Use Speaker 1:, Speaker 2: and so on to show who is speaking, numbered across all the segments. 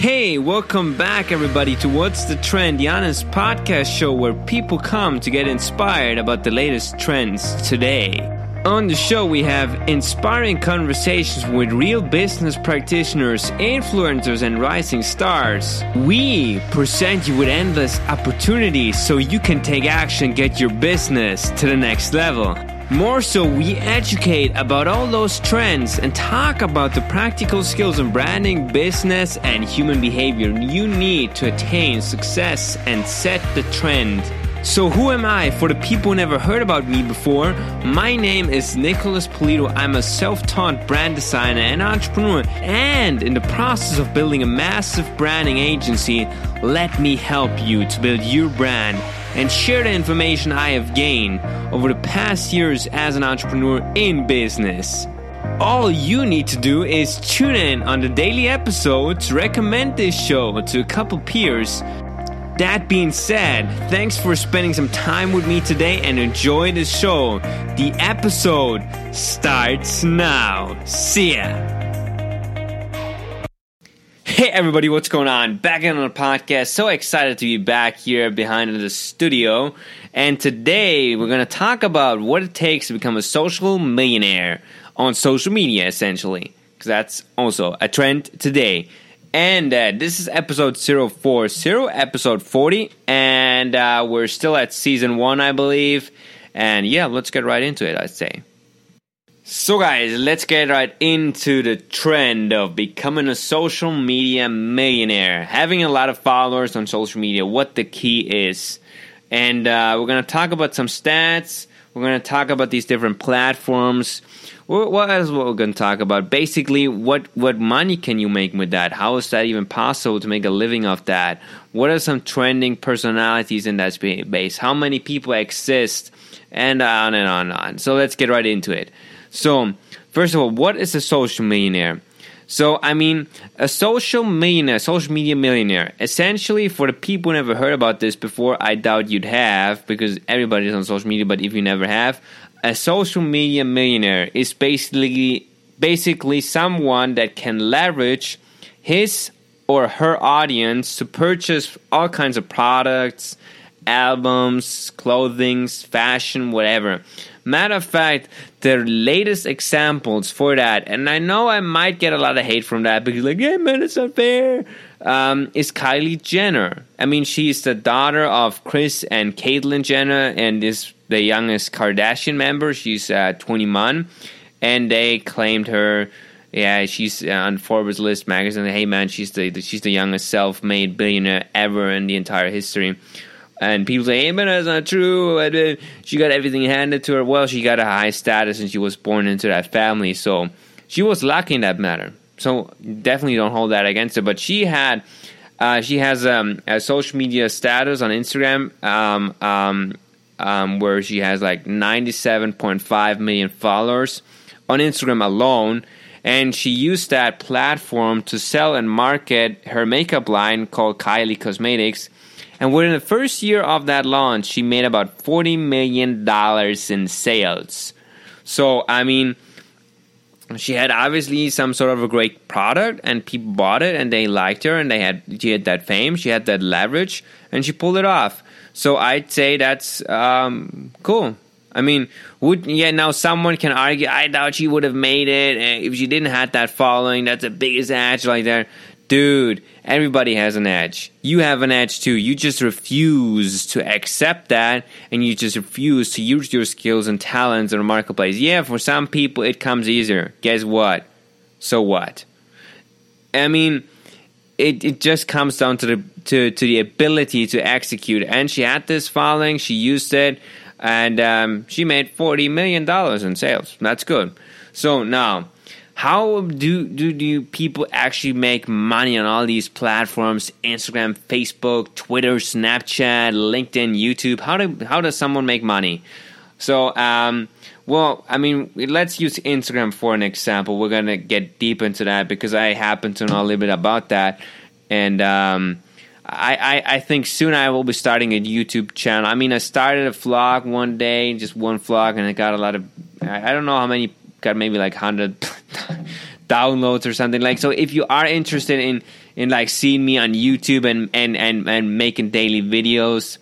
Speaker 1: Hey, welcome back, everybody, to What's the Trend, the honest podcast show where people come to get inspired about the latest trends today. On the show, we have inspiring conversations with real business practitioners, influencers, and rising stars. We present you with endless opportunities so you can take action, get your business to the next level. More so, we educate about all those trends and talk about the practical skills in branding, business, and human behavior you need to attain success and set the trend. So, who am I for the people who never heard about me before? My name is Nicholas Polito. I'm a self taught brand designer and entrepreneur, and in the process of building a massive branding agency, let me help you to build your brand and share the information I have gained over the past years as an entrepreneur in business. All you need to do is tune in on the daily episodes, recommend this show to a couple peers. That being said, thanks for spending some time with me today and enjoy the show. The episode starts now. See ya. Hey everybody, what's going on? Back in on the podcast. So excited to be back here behind the studio. And today we're going to talk about what it takes to become a social millionaire on social media, essentially. Because that's also a trend today. And uh, this is episode 040, episode 40. And uh, we're still at season one, I believe. And yeah, let's get right into it, I'd say. So, guys, let's get right into the trend of becoming a social media millionaire. Having a lot of followers on social media, what the key is. And uh, we're going to talk about some stats. We're going to talk about these different platforms. What else what we're going to talk about? Basically, what, what money can you make with that? How is that even possible to make a living off that? What are some trending personalities in that space? How many people exist? And on and on and on. So, let's get right into it. So, first of all, what is a social millionaire? So, I mean, a social millionaire, social media millionaire, essentially for the people who never heard about this before, I doubt you'd have because everybody's on social media, but if you never have, a social media millionaire is basically basically someone that can leverage his or her audience to purchase all kinds of products, albums, clothing, fashion, whatever. Matter of fact, the latest examples for that, and I know I might get a lot of hate from that because, like, yeah, man, it's unfair. Um, is Kylie Jenner. I mean, she's the daughter of Kris and Caitlyn Jenner, and is the youngest Kardashian member. She's uh, 21, and they claimed her. Yeah, she's uh, on Forbes list magazine. Hey, man, she's the she's the youngest self-made billionaire ever in the entire history. And people say, hey, but that's not true. She got everything handed to her. Well, she got a high status and she was born into that family. So she was lucky in that matter. So definitely don't hold that against her. But she had, uh, she has um, a social media status on Instagram um, um, um where she has like 97.5 million followers on Instagram alone. And she used that platform to sell and market her makeup line called Kylie Cosmetics and within the first year of that launch, she made about $40 million in sales. So, I mean, she had obviously some sort of a great product and people bought it and they liked her and they had she had that fame she had that leverage and she pulled it off. So i'd say that's um, cool. I mean would yeah now someone can argue i doubt she would have made it eh, if she didn't have that following that's the biggest edge like that dude, everybody has an edge. You have an edge too. You just refuse to accept that and you just refuse to use your skills and talents in the marketplace. Yeah, for some people it comes easier. Guess what? So what? I mean, it, it just comes down to the to, to the ability to execute. And she had this following, she used it, and um, she made forty million dollars in sales. That's good. So now how do, do do people actually make money on all these platforms instagram facebook twitter snapchat linkedin youtube how do how does someone make money so um, well i mean let's use instagram for an example we're gonna get deep into that because i happen to know a little bit about that and um, I, I, I think soon I will be starting a YouTube channel. I mean, I started a vlog one day, just one vlog, and I got a lot of. I, I don't know how many got maybe like 100 downloads or something like so if you are interested in in like seeing me on YouTube and and and, and making daily videos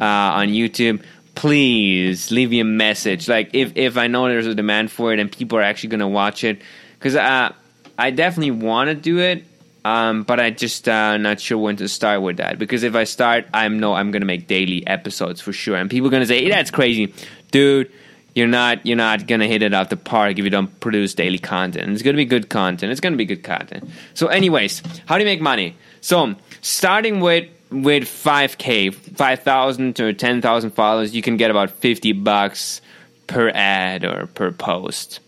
Speaker 1: uh, on YouTube, please leave me a message. Like if if I know there's a demand for it and people are actually to watch it, because uh, I definitely want to do it. Um, but I just uh, not sure when to start with that because if I start, I'm no, I'm gonna make daily episodes for sure, and people are gonna say hey, that's crazy, dude. You're not you're not gonna hit it out the park if you don't produce daily content. It's gonna be good content. It's gonna be good content. So, anyways, how do you make money? So, starting with with 5k 5000 to 10000 followers you can get about 50 bucks per ad or per post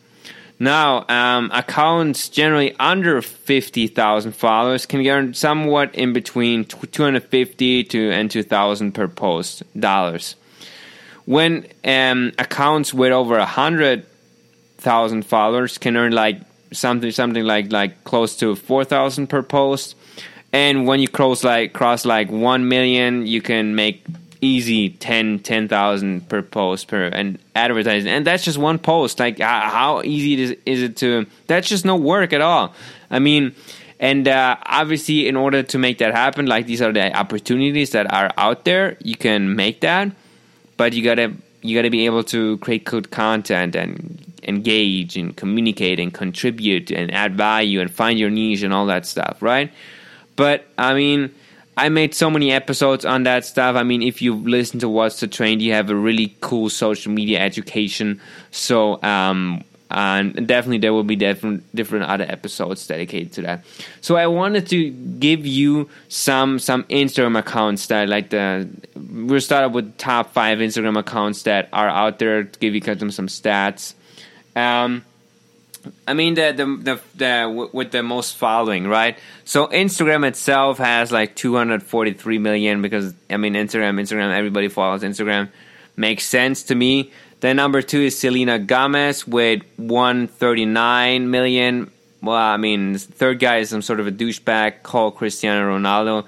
Speaker 1: now um, accounts generally under 50000 followers can earn somewhat in between 250 to and 2000 per post dollars when um, accounts with over a 100000 followers can earn like something something like like close to 4000 per post. And when you cross like cross like 1 million you can make easy 10 10,000 per post per and advertising and that's just one post. Like how easy is, is it to that's just no work at all. I mean and uh, obviously in order to make that happen like these are the opportunities that are out there. You can make that but you gotta you gotta be able to create good content and engage and communicate and contribute and add value and find your niche and all that stuff right but I mean, I made so many episodes on that stuff. I mean, if you listen to What's the Trend, you have a really cool social media education. So, um, and definitely there will be different different other episodes dedicated to that. So I wanted to give you some some Instagram accounts that like the we'll start off with top five Instagram accounts that are out there to give you some some stats. Um, I mean the, the the the, with the most following, right? So Instagram itself has like 243 million because I mean Instagram, Instagram, everybody follows Instagram. Makes sense to me. Then number two is Selena Gomez with 139 million. Well, I mean, third guy is some sort of a douchebag called Cristiano Ronaldo.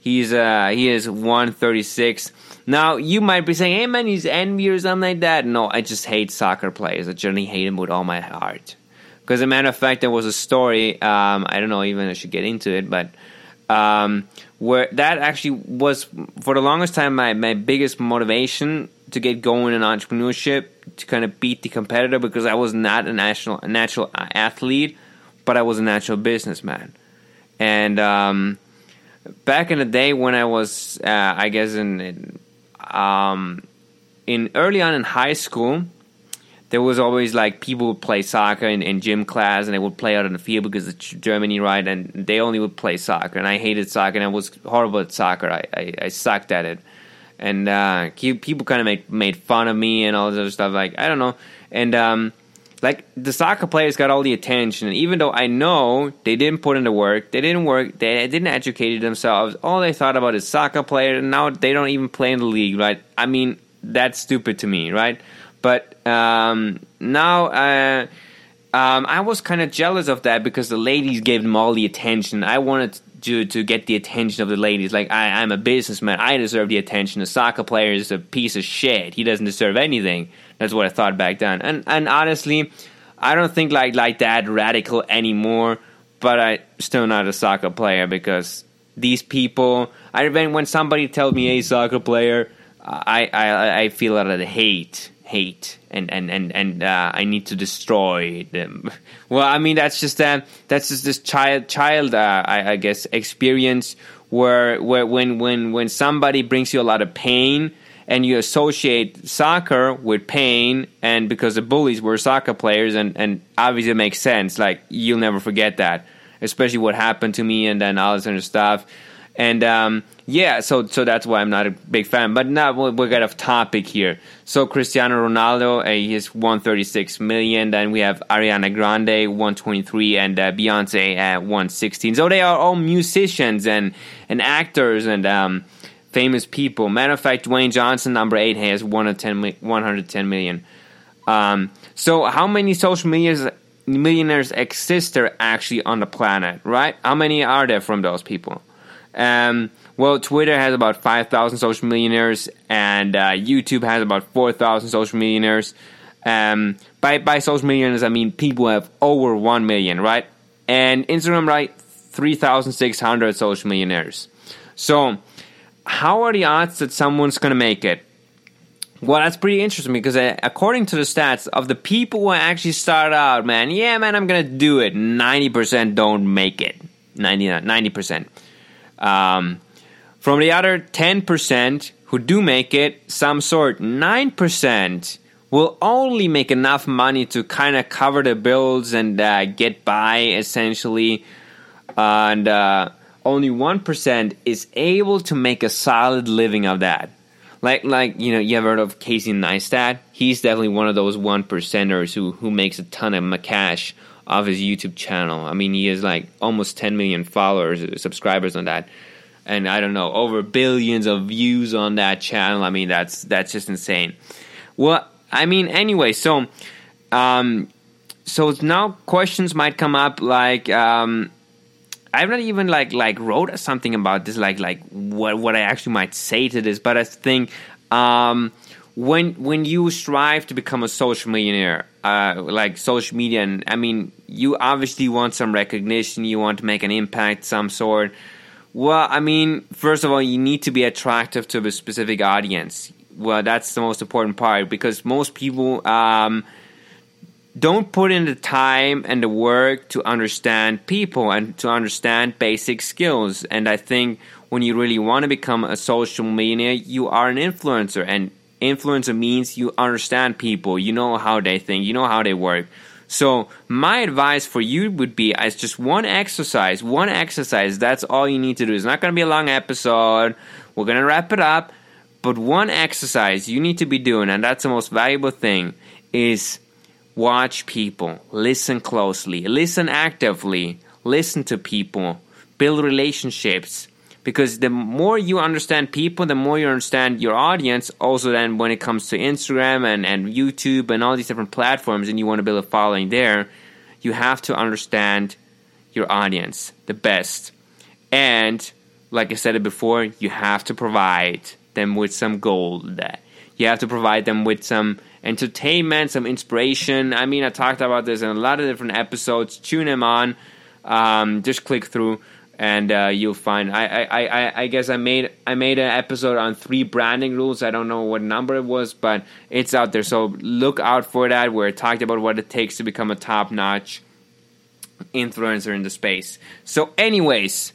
Speaker 1: He's uh he is 136. Now you might be saying, "Hey man, he's envy or something like that." No, I just hate soccer players. I generally hate him with all my heart. Because, a matter of fact, there was a story. Um, I don't know even I should get into it, but um, where that actually was for the longest time my, my biggest motivation to get going in entrepreneurship to kind of beat the competitor because I was not a national a natural athlete, but I was a natural businessman. And um, back in the day when I was, uh, I guess in in, um, in early on in high school, there was always like people would play soccer in, in gym class and they would play out on the field because it's Germany, right? And they only would play soccer. And I hated soccer and I was horrible at soccer. I, I, I sucked at it. And uh, people kind of made, made fun of me and all this other stuff. Like, I don't know. And um, like the soccer players got all the attention. And even though I know they didn't put in the work, they didn't work, they didn't educate themselves, all they thought about is soccer player. And now they don't even play in the league, right? I mean, that's stupid to me, right? But um, now uh, um, I was kind of jealous of that because the ladies gave them all the attention. I wanted to to get the attention of the ladies. Like I, I'm a businessman, I deserve the attention. A soccer player is a piece of shit. He doesn't deserve anything. That's what I thought back then. And and honestly, I don't think like like that radical anymore. But I still not a soccer player because these people. I when when somebody tells me a soccer player, I I I feel a lot of hate hate and and and and uh, I need to destroy them. well, I mean that's just uh, that's just this child child uh, I, I, guess experience where where when when when somebody brings you a lot of pain and you associate soccer with pain and because the bullies were soccer players and and obviously it makes sense like you'll never forget that especially what happened to me and then all this other stuff and um, yeah, so so that's why I'm not a big fan. But now we'll, we'll get off topic here. So Cristiano Ronaldo, uh, he's 136 million. Then we have Ariana Grande, 123, and uh, Beyonce at 116. So they are all musicians and and actors and um, famous people. Matter of fact, Dwayne Johnson, number eight, has 110, 110 million. Um, so how many social medias millionaires exist there actually on the planet? Right? How many are there from those people? Um, well, Twitter has about 5,000 social millionaires, and uh, YouTube has about 4,000 social millionaires. Um, by, by social millionaires, I mean people have over 1 million, right? And Instagram, right? 3,600 social millionaires. So, how are the odds that someone's going to make it? Well, that's pretty interesting because uh, according to the stats of the people who actually start out, man, yeah, man, I'm gonna do it. Ninety percent don't make it. 90 percent. Um, from the other ten percent who do make it, some sort, nine percent will only make enough money to kind of cover the bills and uh, get by, essentially, and uh, only one percent is able to make a solid living of that. Like, like you know, you ever heard of Casey Neistat? He's definitely one of those one percenters who who makes a ton of cash off his YouTube channel. I mean, he has like almost 10 million followers, uh, subscribers on that, and I don't know, over billions of views on that channel. I mean, that's that's just insane. Well, I mean, anyway, so um, so now questions might come up like um, I've not even like like wrote something about this, like like what what I actually might say to this, but I think um, when when you strive to become a social millionaire, uh, like social media, and I mean, you obviously want some recognition, you want to make an impact, some sort. Well, I mean, first of all, you need to be attractive to a specific audience. Well, that's the most important part because most people. Um, don't put in the time and the work to understand people and to understand basic skills. And I think when you really want to become a social millionaire, you are an influencer. And influencer means you understand people, you know how they think, you know how they work. So my advice for you would be as just one exercise, one exercise. That's all you need to do. It's not going to be a long episode. We're going to wrap it up, but one exercise you need to be doing, and that's the most valuable thing, is Watch people, listen closely, listen actively, listen to people, build relationships. Because the more you understand people, the more you understand your audience. Also, then when it comes to Instagram and, and YouTube and all these different platforms, and you want to build a following there, you have to understand your audience the best. And like I said it before, you have to provide them with some gold. You have to provide them with some entertainment, some inspiration. I mean, I talked about this in a lot of different episodes. Tune them on. Um, just click through and uh, you'll find. I, I, I, I guess I made I made an episode on three branding rules. I don't know what number it was, but it's out there. So look out for that. Where it talked about what it takes to become a top notch influencer in the space. So, anyways,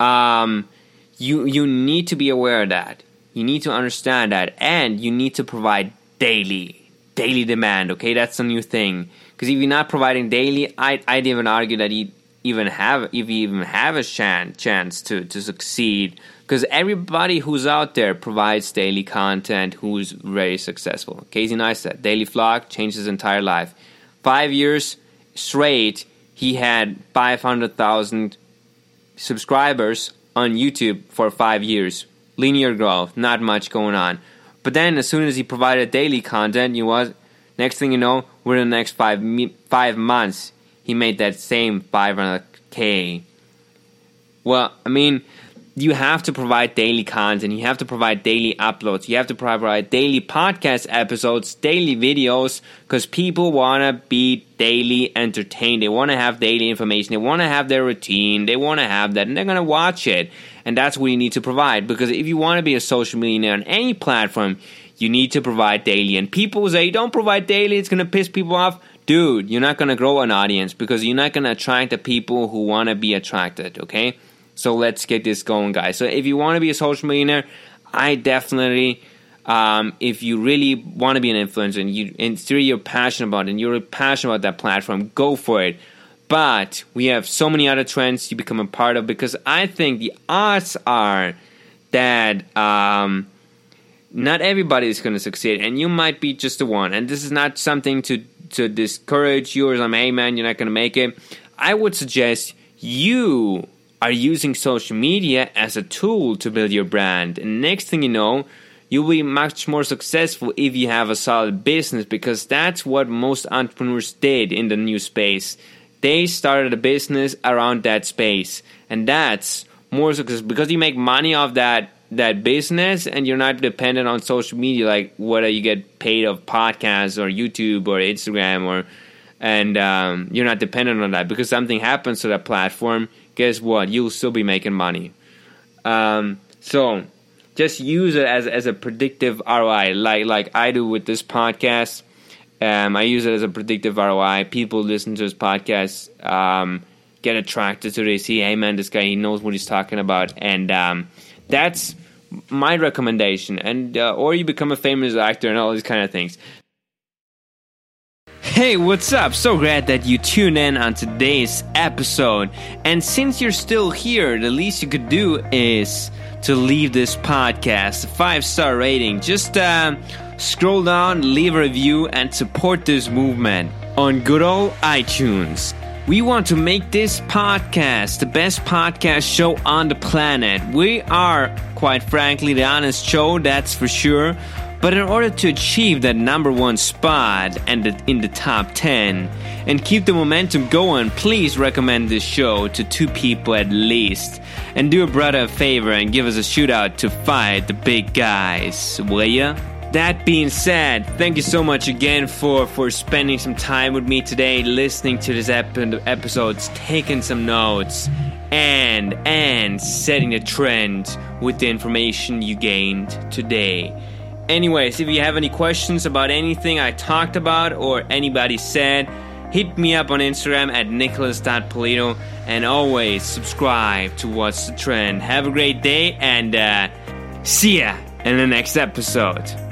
Speaker 1: um, you you need to be aware of that. You need to understand that, and you need to provide daily daily demand. Okay, that's a new thing. Because if you're not providing daily, I I'd even argue that you even have if you even have a chance chance to to succeed. Because everybody who's out there provides daily content who's very successful. Casey Neistat, Daily Vlog, changed his entire life. Five years straight, he had 500,000 subscribers on YouTube for five years. Linear growth, not much going on. But then, as soon as he provided daily content, you was next thing you know, within the next five five months, he made that same 500k. Well, I mean, you have to provide daily content. You have to provide daily uploads. You have to provide daily podcast episodes, daily videos, because people want to be daily entertained. They want to have daily information. They want to have their routine. They want to have that, and they're going to watch it. And that's what you need to provide. Because if you want to be a social millionaire on any platform, you need to provide daily. And people say, don't provide daily, it's going to piss people off. Dude, you're not going to grow an audience because you're not going to attract the people who want to be attracted, okay? So let's get this going, guys. So if you want to be a social millionaire, I definitely, um, if you really want to be an influencer and you and really you're passionate about it and you're passionate about that platform, go for it. But we have so many other trends to become a part of because I think the odds are that um, not everybody is going to succeed, and you might be just the one. And this is not something to to discourage you or I'm, hey man, you're not going to make it. I would suggest you are using social media as a tool to build your brand. And next thing you know, you'll be much more successful if you have a solid business because that's what most entrepreneurs did in the new space. They started a business around that space, and that's more success because you make money off that that business and you're not dependent on social media like whether you get paid of podcasts or YouTube or Instagram or and um, you're not dependent on that because something happens to that platform guess what? You'll still be making money. Um, so just use it as as a predictive ROI, like like I do with this podcast. Um, I use it as a predictive ROI. People listen to this podcast, um, get attracted to it. See, hey man, this guy he knows what he's talking about, and um, that's my recommendation. And uh, or you become a famous actor and all these kind of things. Hey, what's up? So glad that you tune in on today's episode. And since you're still here, the least you could do is to leave this podcast a five star rating. Just uh, scroll down, leave a review, and support this movement on good old iTunes. We want to make this podcast the best podcast show on the planet. We are, quite frankly, the honest show, that's for sure. But in order to achieve that number one spot and in the top 10 and keep the momentum going, please recommend this show to two people at least. And do a brother a favor and give us a shootout to fight the big guys, will ya? That being said, thank you so much again for, for spending some time with me today, listening to this ep- episodes, taking some notes, and and setting a trend with the information you gained today. Anyways, if you have any questions about anything I talked about or anybody said, hit me up on Instagram at nicholas.polito and always subscribe to What's the Trend. Have a great day and uh, see ya in the next episode.